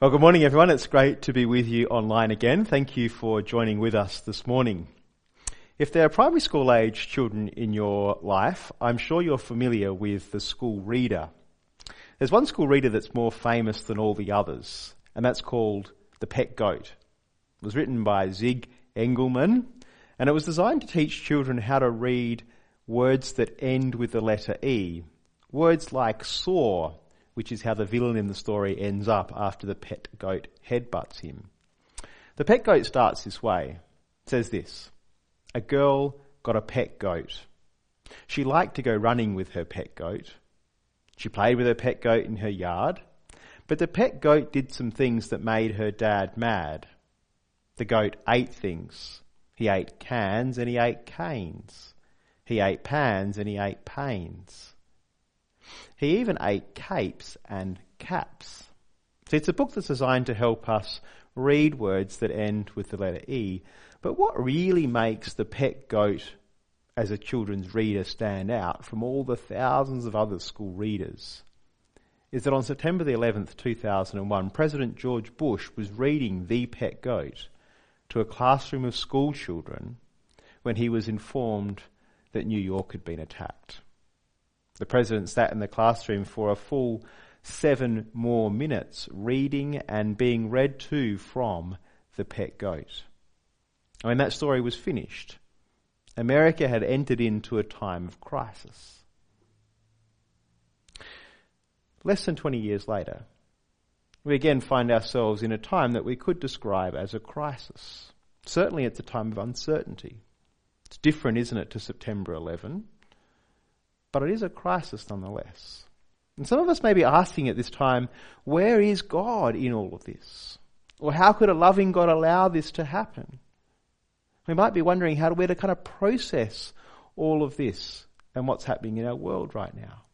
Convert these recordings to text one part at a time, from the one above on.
Well, good morning, everyone. It's great to be with you online again. Thank you for joining with us this morning. If there are primary school age children in your life, I'm sure you're familiar with the school reader. There's one school reader that's more famous than all the others, and that's called The Pet Goat. It was written by Zig Engelmann, and it was designed to teach children how to read words that end with the letter E. Words like saw, which is how the villain in the story ends up after the pet goat headbutts him. The pet goat starts this way. It says this. A girl got a pet goat. She liked to go running with her pet goat. She played with her pet goat in her yard. But the pet goat did some things that made her dad mad. The goat ate things. He ate cans and he ate canes. He ate pans and he ate pains. He even ate capes and caps. So it's a book that's designed to help us read words that end with the letter E. But what really makes the pet goat as a children's reader stand out from all the thousands of other school readers is that on September the 11th, 2001, President George Bush was reading The Pet Goat to a classroom of school children when he was informed that New York had been attacked. The president sat in the classroom for a full seven more minutes reading and being read to from the pet goat. I mean, that story was finished. America had entered into a time of crisis. Less than 20 years later, we again find ourselves in a time that we could describe as a crisis. Certainly it's a time of uncertainty. It's different, isn't it, to September 11? But it is a crisis nonetheless. And some of us may be asking at this time, where is God in all of this? Or how could a loving God allow this to happen? We might be wondering how we're to kind of process all of this and what's happening in our world right now.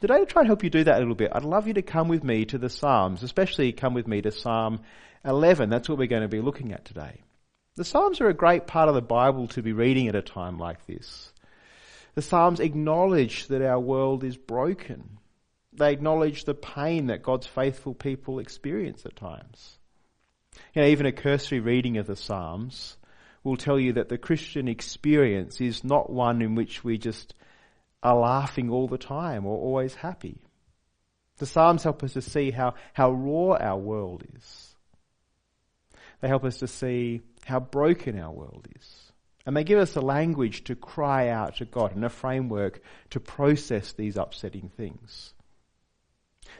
Today, to try and help you do that a little bit, I'd love you to come with me to the Psalms, especially come with me to Psalm 11. That's what we're going to be looking at today. The Psalms are a great part of the Bible to be reading at a time like this. The Psalms acknowledge that our world is broken. They acknowledge the pain that God's faithful people experience at times. You know, even a cursory reading of the Psalms will tell you that the Christian experience is not one in which we just are laughing all the time or always happy. The Psalms help us to see how, how raw our world is. They help us to see how broken our world is. And they give us a language to cry out to God and a framework to process these upsetting things.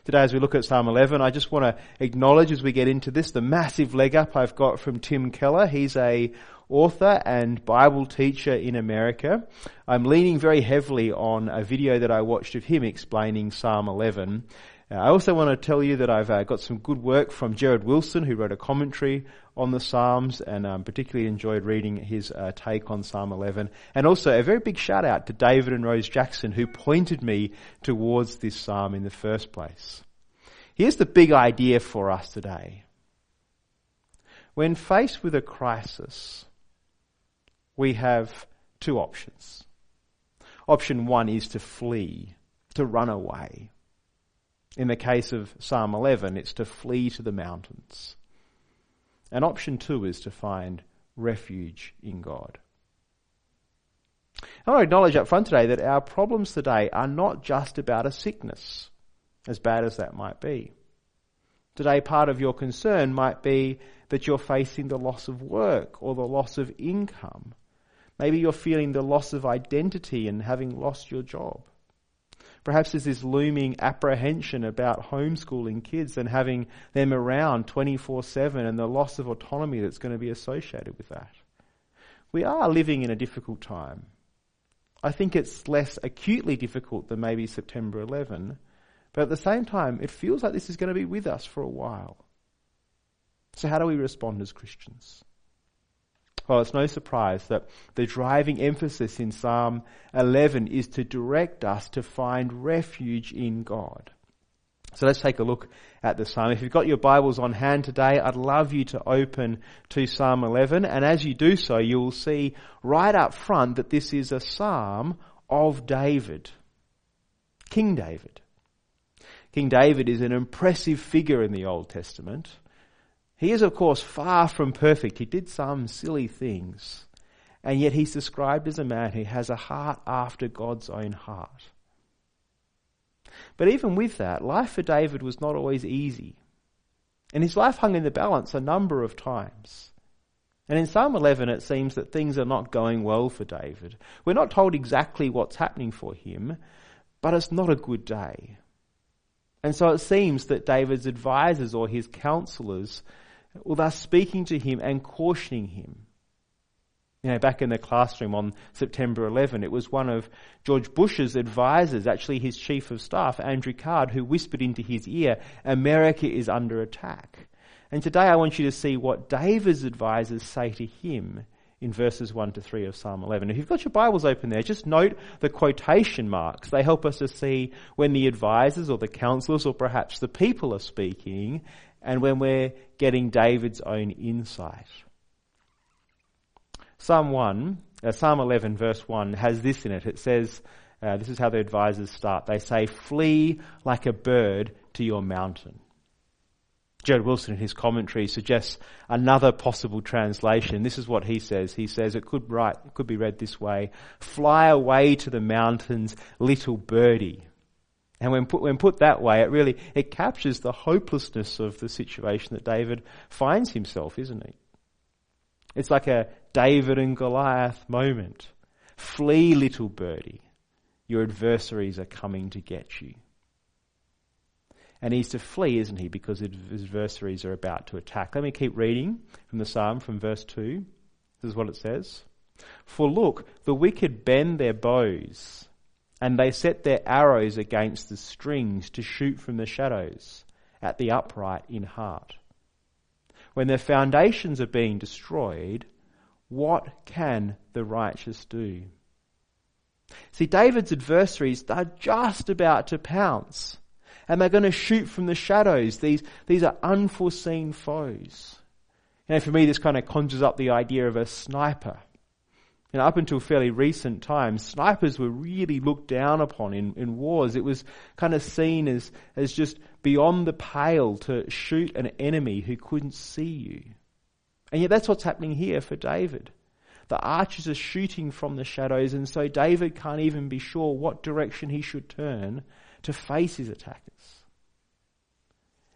Today, as we look at Psalm 11, I just want to acknowledge as we get into this the massive leg up I've got from Tim Keller. He's a author and Bible teacher in America. I'm leaning very heavily on a video that I watched of him explaining Psalm 11 uh, I also want to tell you that I've uh, got some good work from Gerald Wilson, who wrote a commentary on the Psalms, and um, particularly enjoyed reading his uh, take on Psalm 11. And also a very big shout out to David and Rose Jackson, who pointed me towards this psalm in the first place. Here's the big idea for us today. When faced with a crisis, we have two options. Option one is to flee, to run away in the case of Psalm 11, it's to flee to the mountains. And option two is to find refuge in God. I want to acknowledge up front today that our problems today are not just about a sickness, as bad as that might be. Today, part of your concern might be that you're facing the loss of work or the loss of income. Maybe you're feeling the loss of identity and having lost your job. Perhaps there's this looming apprehension about homeschooling kids and having them around 24 7 and the loss of autonomy that's going to be associated with that. We are living in a difficult time. I think it's less acutely difficult than maybe September 11, but at the same time, it feels like this is going to be with us for a while. So, how do we respond as Christians? Well, it's no surprise that the driving emphasis in Psalm 11 is to direct us to find refuge in God. So let's take a look at the psalm. If you've got your Bibles on hand today, I'd love you to open to Psalm 11. And as you do so, you will see right up front that this is a psalm of David. King David. King David is an impressive figure in the Old Testament. He is, of course, far from perfect. He did some silly things. And yet he's described as a man who has a heart after God's own heart. But even with that, life for David was not always easy. And his life hung in the balance a number of times. And in Psalm 11, it seems that things are not going well for David. We're not told exactly what's happening for him, but it's not a good day. And so it seems that David's advisors or his counselors were thus speaking to him and cautioning him. You know, back in the classroom on September 11, it was one of George Bush's advisors, actually his chief of staff, Andrew Card, who whispered into his ear, America is under attack. And today I want you to see what David's advisors say to him in verses 1 to 3 of Psalm 11. If you've got your Bibles open there, just note the quotation marks. They help us to see when the advisors or the counselors or perhaps the people are speaking and when we're getting David's own insight. Psalm 1, uh, Psalm 11 verse 1 has this in it. It says, uh, this is how the advisors start. They say, flee like a bird to your mountain. Gerald Wilson in his commentary suggests another possible translation. This is what he says. He says it could write, it could be read this way: "Fly away to the mountains, little birdie." And when put, when put that way, it really it captures the hopelessness of the situation that David finds himself, isn't it? It's like a David and Goliath moment. Flee, little birdie. Your adversaries are coming to get you. And he's to flee, isn't he? Because his adversaries are about to attack. Let me keep reading from the psalm from verse 2. This is what it says. For look, the wicked bend their bows, and they set their arrows against the strings to shoot from the shadows at the upright in heart. When their foundations are being destroyed, what can the righteous do? See, David's adversaries are just about to pounce and they're going to shoot from the shadows. These, these are unforeseen foes. You know, for me, this kind of conjures up the idea of a sniper. You know, up until fairly recent times, snipers were really looked down upon in, in wars. It was kind of seen as, as just beyond the pale to shoot an enemy who couldn't see you. And yet that's what's happening here for David. The archers are shooting from the shadows, and so David can't even be sure what direction he should turn to face his attackers.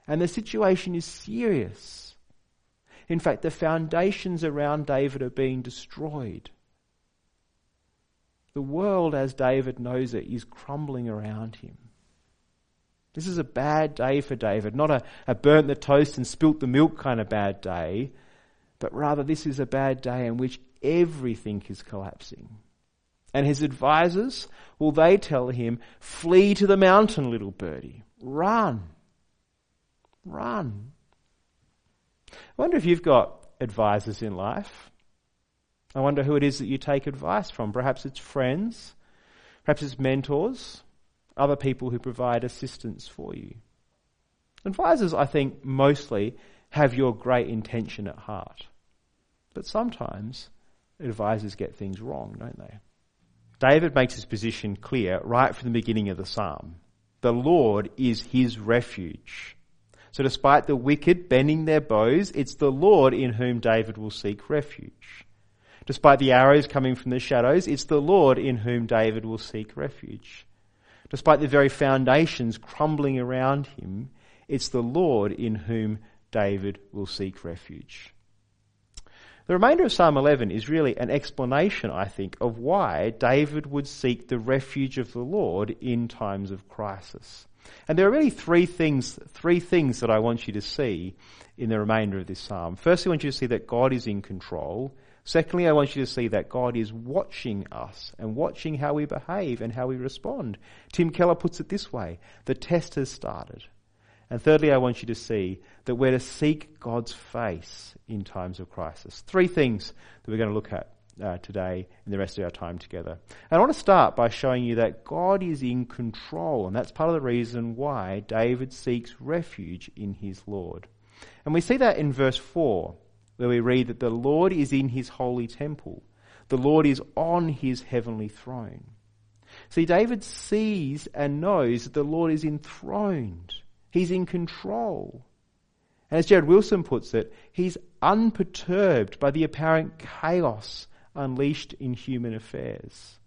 And the situation is serious. In fact, the foundations around David are being destroyed. The world, as David knows it, is crumbling around him. This is a bad day for David, not a, a burnt the toast and spilt the milk kind of bad day, but rather this is a bad day in which everything is collapsing. And his advisors, well, they tell him, flee to the mountain, little birdie. Run. Run. I wonder if you've got advisors in life. I wonder who it is that you take advice from. Perhaps it's friends, perhaps it's mentors, other people who provide assistance for you. Advisors, I think, mostly have your great intention at heart. But sometimes advisors get things wrong, don't they? David makes his position clear right from the beginning of the psalm. The Lord is his refuge. So despite the wicked bending their bows, it's the Lord in whom David will seek refuge. Despite the arrows coming from the shadows, it's the Lord in whom David will seek refuge. Despite the very foundations crumbling around him, it's the Lord in whom David will seek refuge. The remainder of Psalm 11 is really an explanation, I think, of why David would seek the refuge of the Lord in times of crisis. And there are really three things, three things that I want you to see in the remainder of this psalm. Firstly, I want you to see that God is in control. Secondly, I want you to see that God is watching us and watching how we behave and how we respond. Tim Keller puts it this way the test has started. And thirdly, I want you to see that we're to seek God's face in times of crisis. Three things that we're going to look at uh, today in the rest of our time together. And I want to start by showing you that God is in control, and that's part of the reason why David seeks refuge in his Lord. And we see that in verse 4, where we read that the Lord is in his holy temple, the Lord is on his heavenly throne. See, David sees and knows that the Lord is enthroned. He's in control. And as Gerald Wilson puts it, he's unperturbed by the apparent chaos unleashed in human affairs.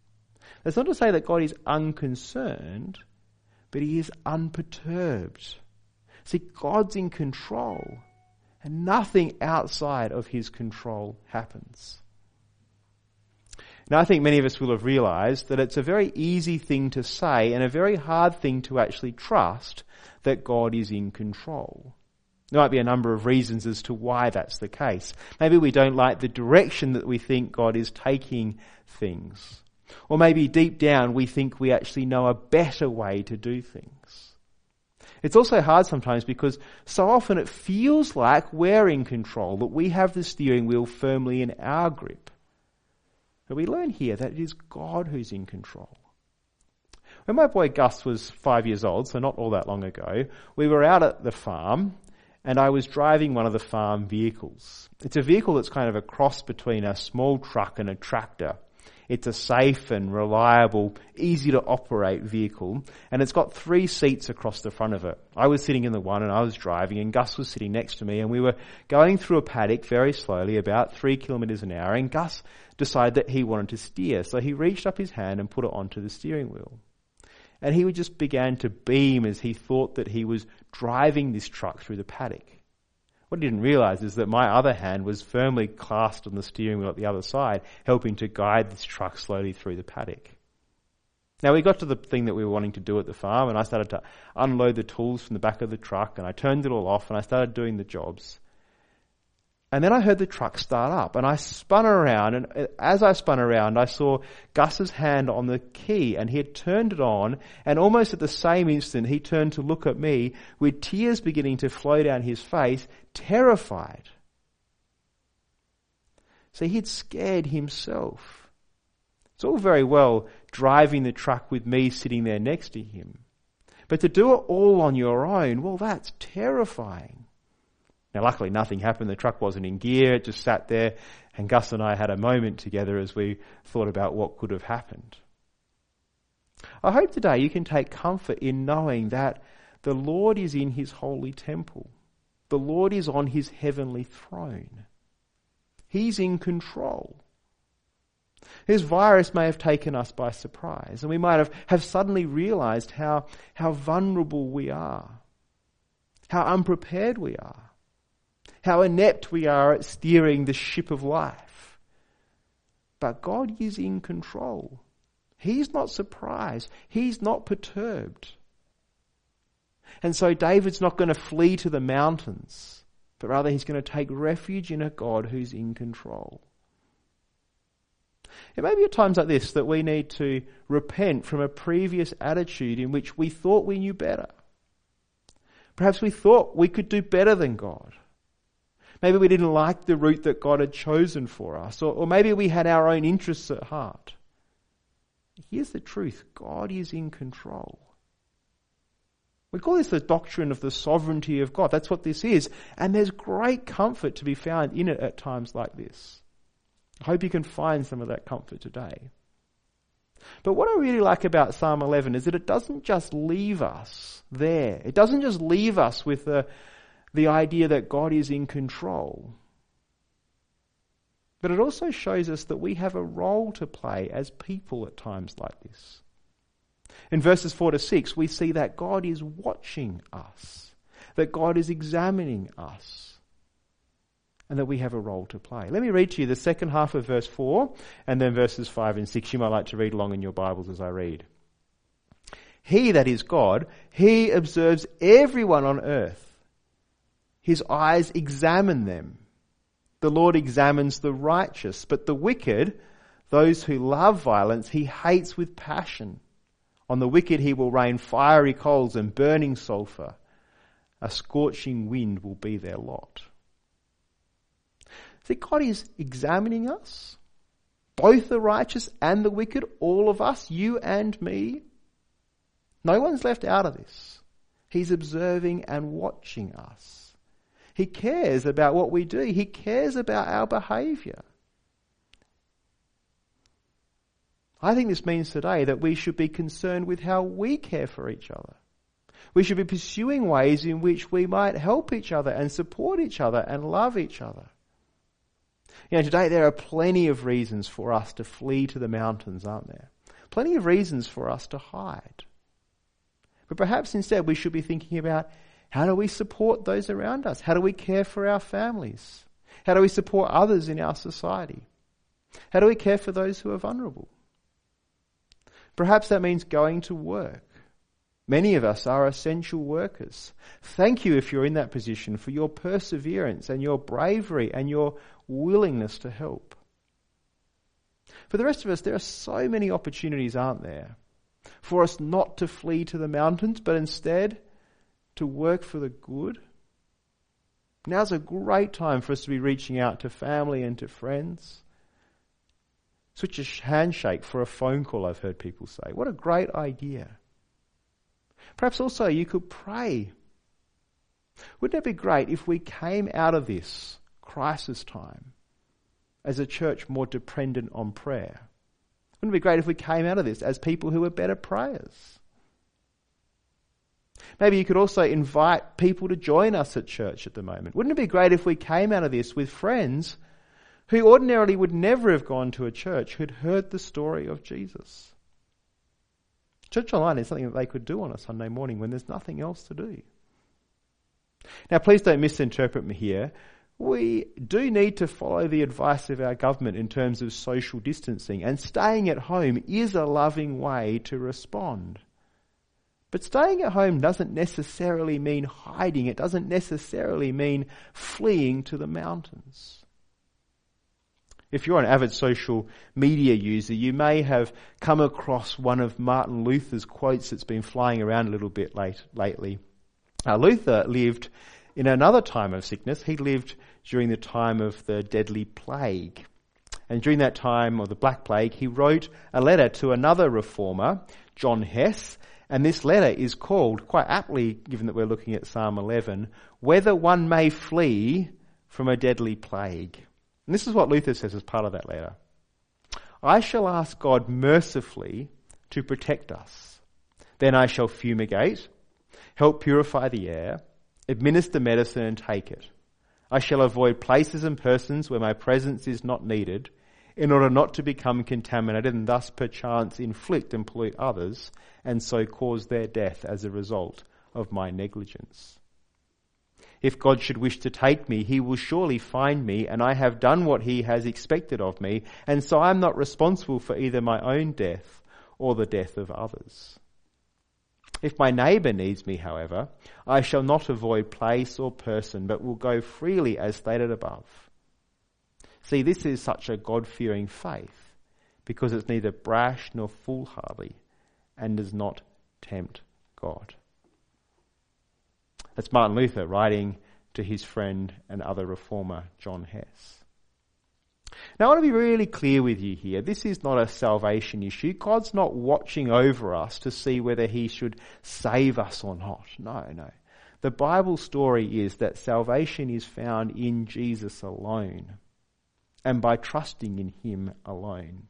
That's not to say that God is unconcerned, but he is unperturbed. See, God's in control, and nothing outside of his control happens. Now, I think many of us will have realized that it's a very easy thing to say and a very hard thing to actually trust that God is in control. There might be a number of reasons as to why that's the case. Maybe we don't like the direction that we think God is taking things. Or maybe deep down we think we actually know a better way to do things. It's also hard sometimes because so often it feels like we're in control, that we have the steering wheel firmly in our grip. But we learn here that it is God who's in control. When my boy Gus was five years old, so not all that long ago, we were out at the farm and I was driving one of the farm vehicles. It's a vehicle that's kind of a cross between a small truck and a tractor. It's a safe and reliable, easy to operate vehicle, and it's got three seats across the front of it. I was sitting in the one and I was driving, and Gus was sitting next to me, and we were going through a paddock very slowly, about three kilometres an hour, and Gus decided that he wanted to steer, so he reached up his hand and put it onto the steering wheel. And he just began to beam as he thought that he was driving this truck through the paddock. What he didn't realize is that my other hand was firmly clasped on the steering wheel at the other side, helping to guide this truck slowly through the paddock. Now we got to the thing that we were wanting to do at the farm and I started to unload the tools from the back of the truck and I turned it all off and I started doing the jobs. And then I heard the truck start up and I spun around and uh, as I spun around I saw Gus's hand on the key and he had turned it on and almost at the same instant he turned to look at me with tears beginning to flow down his face, terrified. See, he'd scared himself. It's all very well driving the truck with me sitting there next to him. But to do it all on your own, well, that's terrifying. Now, luckily, nothing happened. The truck wasn't in gear. It just sat there. And Gus and I had a moment together as we thought about what could have happened. I hope today you can take comfort in knowing that the Lord is in his holy temple. The Lord is on his heavenly throne. He's in control. This virus may have taken us by surprise, and we might have, have suddenly realized how, how vulnerable we are, how unprepared we are how inept we are at steering the ship of life. But God is in control. He's not surprised. He's not perturbed. And so David's not going to flee to the mountains, but rather he's going to take refuge in a God who's in control. It may be at times like this that we need to repent from a previous attitude in which we thought we knew better. Perhaps we thought we could do better than God. Maybe we didn't like the route that God had chosen for us, or, or maybe we had our own interests at heart. Here's the truth God is in control. We call this the doctrine of the sovereignty of God. That's what this is. And there's great comfort to be found in it at times like this. I hope you can find some of that comfort today. But what I really like about Psalm 11 is that it doesn't just leave us there. It doesn't just leave us with a, the idea that God is in control. But it also shows us that we have a role to play as people at times like this. In verses 4 to 6, we see that God is watching us, that God is examining us, and that we have a role to play. Let me read to you the second half of verse 4 and then verses 5 and 6. You might like to read along in your Bibles as I read. He, that is God, he observes everyone on earth his eyes examine them. The Lord examines the righteous, but the wicked, those who love violence, he hates with passion. On the wicked he will rain fiery coals and burning sulfur. A scorching wind will be their lot. See, God is examining us, both the righteous and the wicked, all of us, you and me. No one's left out of this. He's observing and watching us. He cares about what we do. He cares about our behavior. I think this means today that we should be concerned with how we care for each other. We should be pursuing ways in which we might help each other and support each other and love each other. You know, today there are plenty of reasons for us to flee to the mountains, aren't there? Plenty of reasons for us to hide. But perhaps instead we should be thinking about how do we support those around us? How do we care for our families? How do we support others in our society? How do we care for those who are vulnerable? Perhaps that means going to work. Many of us are essential workers. Thank you if you're in that position for your perseverance and your bravery and your willingness to help. For the rest of us, there are so many opportunities, aren't there, for us not to flee to the mountains, but instead to work for the good. Now's a great time for us to be reaching out to family and to friends. Switch a handshake for a phone call, I've heard people say. What a great idea. Perhaps also you could pray. Wouldn't it be great if we came out of this crisis time as a church more dependent on prayer? Wouldn't it be great if we came out of this as people who are better prayers? Maybe you could also invite people to join us at church at the moment. Wouldn't it be great if we came out of this with friends who ordinarily would never have gone to a church who'd heard the story of Jesus? Church online is something that they could do on a Sunday morning when there's nothing else to do. Now, please don't misinterpret me here. We do need to follow the advice of our government in terms of social distancing, and staying at home is a loving way to respond. But staying at home doesn't necessarily mean hiding. It doesn't necessarily mean fleeing to the mountains. If you're an avid social media user, you may have come across one of Martin Luther's quotes that's been flying around a little bit late, lately. Uh, Luther lived in another time of sickness. He lived during the time of the deadly plague. And during that time of the Black Plague, he wrote a letter to another reformer, John Hess, and this letter is called, quite aptly, given that we're looking at Psalm 11, Whether One May Flee from a Deadly Plague. And this is what Luther says as part of that letter. I shall ask God mercifully to protect us. Then I shall fumigate, help purify the air, administer medicine and take it. I shall avoid places and persons where my presence is not needed in order not to become contaminated and thus perchance inflict and pollute others and so cause their death as a result of my negligence. If God should wish to take me, he will surely find me, and I have done what he has expected of me, and so I am not responsible for either my own death or the death of others. If my neighbour needs me, however, I shall not avoid place or person, but will go freely as stated above. See, this is such a God fearing faith because it's neither brash nor foolhardy and does not tempt God. That's Martin Luther writing to his friend and other reformer, John Hess. Now, I want to be really clear with you here. This is not a salvation issue. God's not watching over us to see whether He should save us or not. No, no. The Bible story is that salvation is found in Jesus alone and by trusting in Him alone.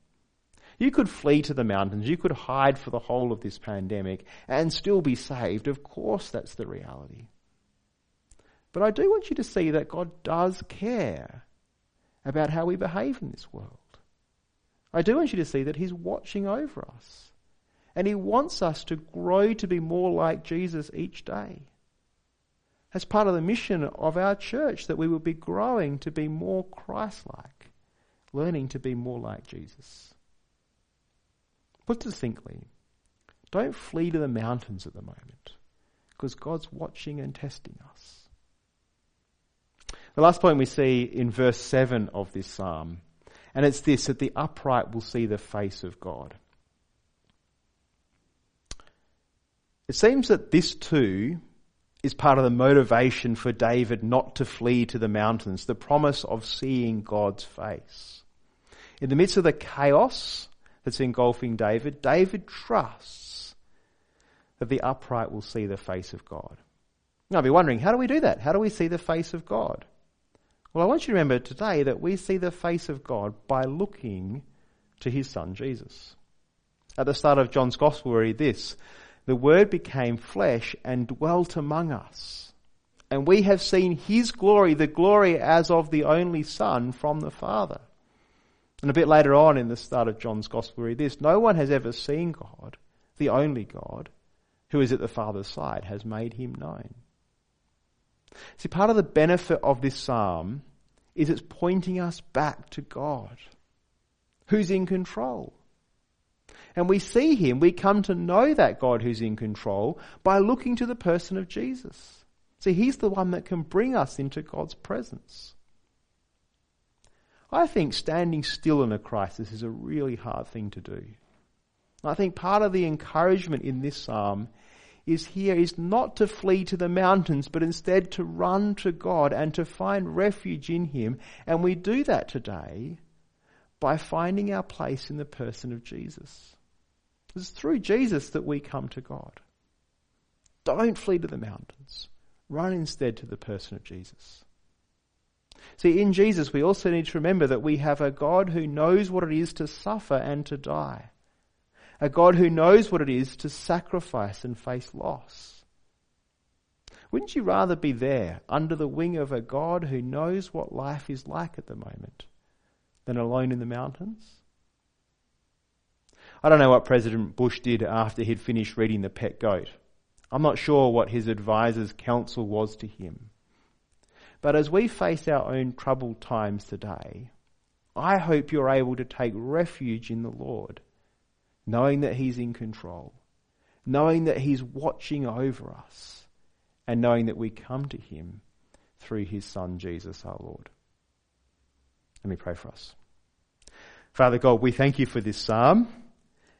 You could flee to the mountains, you could hide for the whole of this pandemic and still be saved. Of course, that's the reality. But I do want you to see that God does care about how we behave in this world. I do want you to see that He's watching over us. And He wants us to grow to be more like Jesus each day. As part of the mission of our church, that we will be growing to be more Christ like, learning to be more like Jesus. Put succinctly, don't flee to the mountains at the moment, because God's watching and testing us. The last point we see in verse 7 of this psalm, and it's this that the upright will see the face of God. It seems that this too is part of the motivation for David not to flee to the mountains, the promise of seeing God's face. In the midst of the chaos that's engulfing David, David trusts that the upright will see the face of God. Now, I'll be wondering, how do we do that? How do we see the face of God? Well, I want you to remember today that we see the face of God by looking to his son Jesus. At the start of John's Gospel, we read this The Word became flesh and dwelt among us. And we have seen His glory, the glory as of the only Son from the Father. And a bit later on in the start of John's Gospel, we read this No one has ever seen God, the only God, who is at the Father's side, has made Him known. See, part of the benefit of this psalm is it's pointing us back to God, who's in control. And we see him, we come to know that God who's in control by looking to the person of Jesus. See, he's the one that can bring us into God's presence. I think standing still in a crisis is a really hard thing to do. I think part of the encouragement in this psalm is here is not to flee to the mountains, but instead to run to God and to find refuge in Him. And we do that today by finding our place in the person of Jesus. It's through Jesus that we come to God. Don't flee to the mountains. Run instead to the person of Jesus. See, in Jesus, we also need to remember that we have a God who knows what it is to suffer and to die. A God who knows what it is to sacrifice and face loss. Wouldn't you rather be there under the wing of a God who knows what life is like at the moment than alone in the mountains? I don't know what President Bush did after he'd finished reading The Pet Goat. I'm not sure what his advisor's counsel was to him. But as we face our own troubled times today, I hope you're able to take refuge in the Lord, knowing that He's in control, knowing that He's watching over us, and knowing that we come to Him through His Son, Jesus our Lord. Let me pray for us. Father God, we thank you for this psalm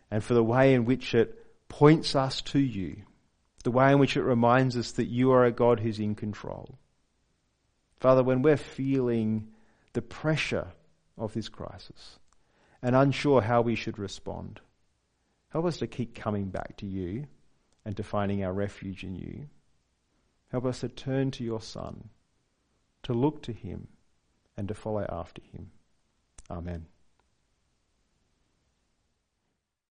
and for the way in which it points us to you, the way in which it reminds us that you are a God who's in control. Father, when we're feeling the pressure of this crisis and unsure how we should respond, help us to keep coming back to you and to finding our refuge in you. Help us to turn to your Son, to look to him, and to follow after him. Amen.